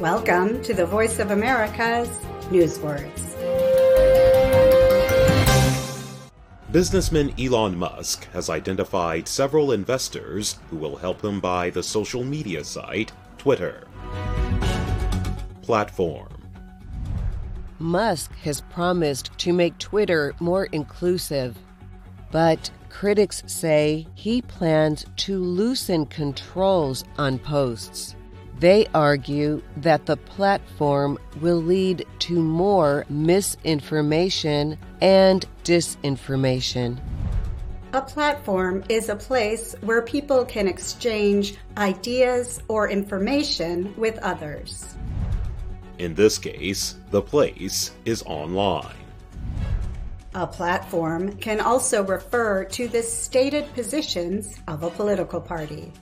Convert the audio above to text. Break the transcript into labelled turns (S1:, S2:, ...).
S1: Welcome to the Voice of America's Newswords.
S2: Businessman Elon Musk has identified several investors who will help him buy the social media site Twitter. Platform
S3: Musk has promised to make Twitter more inclusive, but critics say he plans to loosen controls on posts. They argue that the platform will lead to more misinformation and disinformation.
S1: A platform is a place where people can exchange ideas or information with others.
S2: In this case, the place is online.
S1: A platform can also refer to the stated positions of a political party.